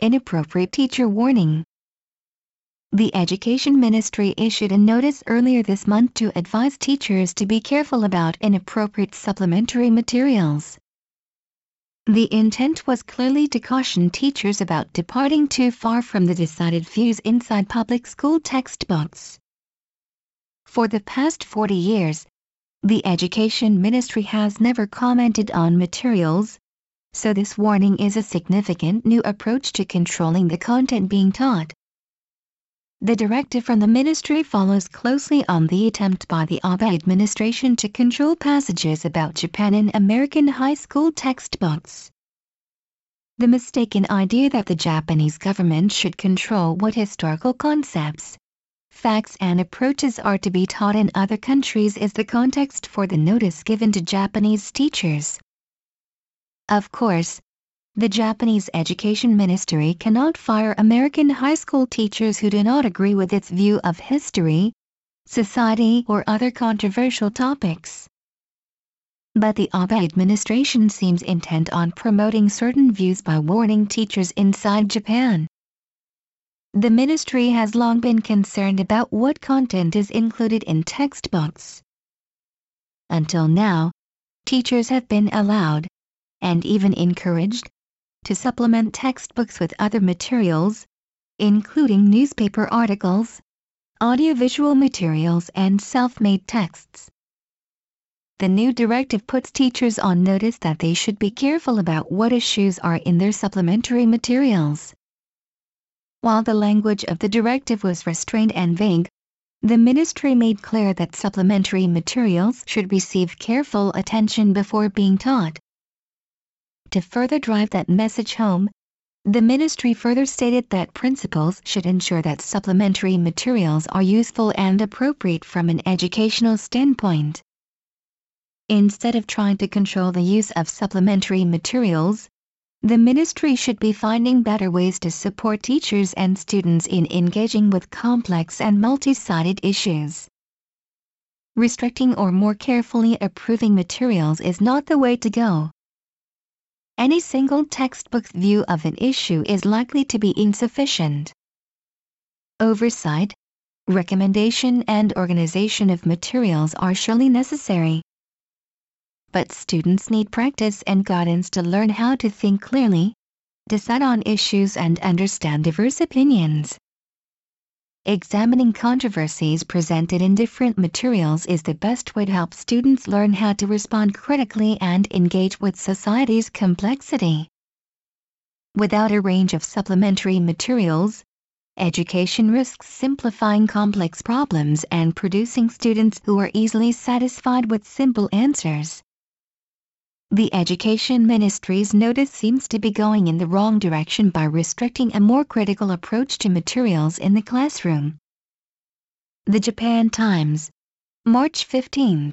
inappropriate teacher warning. The Education Ministry issued a notice earlier this month to advise teachers to be careful about inappropriate supplementary materials. The intent was clearly to caution teachers about departing too far from the decided views inside public school textbooks. For the past 40 years, the Education Ministry has never commented on materials, so this warning is a significant new approach to controlling the content being taught. The directive from the ministry follows closely on the attempt by the Abe administration to control passages about Japan in American high school textbooks. The mistaken idea that the Japanese government should control what historical concepts, facts and approaches are to be taught in other countries is the context for the notice given to Japanese teachers. Of course, the Japanese Education Ministry cannot fire American high school teachers who do not agree with its view of history, society or other controversial topics. But the Abe administration seems intent on promoting certain views by warning teachers inside Japan. The ministry has long been concerned about what content is included in textbooks. Until now, teachers have been allowed, and even encouraged, to supplement textbooks with other materials, including newspaper articles, audiovisual materials and self-made texts. The new directive puts teachers on notice that they should be careful about what issues are in their supplementary materials. While the language of the directive was restrained and vague, the ministry made clear that supplementary materials should receive careful attention before being taught. To further drive that message home, the ministry further stated that principals should ensure that supplementary materials are useful and appropriate from an educational standpoint. Instead of trying to control the use of supplementary materials, the ministry should be finding better ways to support teachers and students in engaging with complex and multi-sided issues. Restricting or more carefully approving materials is not the way to go. Any single textbook's view of an issue is likely to be insufficient. Oversight, recommendation and organization of materials are surely necessary but students need practice and guidance to learn how to think clearly, decide on issues and understand diverse opinions. Examining controversies presented in different materials is the best way to help students learn how to respond critically and engage with society's complexity. Without a range of supplementary materials, education risks simplifying complex problems and producing students who are easily satisfied with simple answers. The Education Ministry's notice seems to be going in the wrong direction by restricting a more critical approach to materials in the classroom. The Japan Times, March 15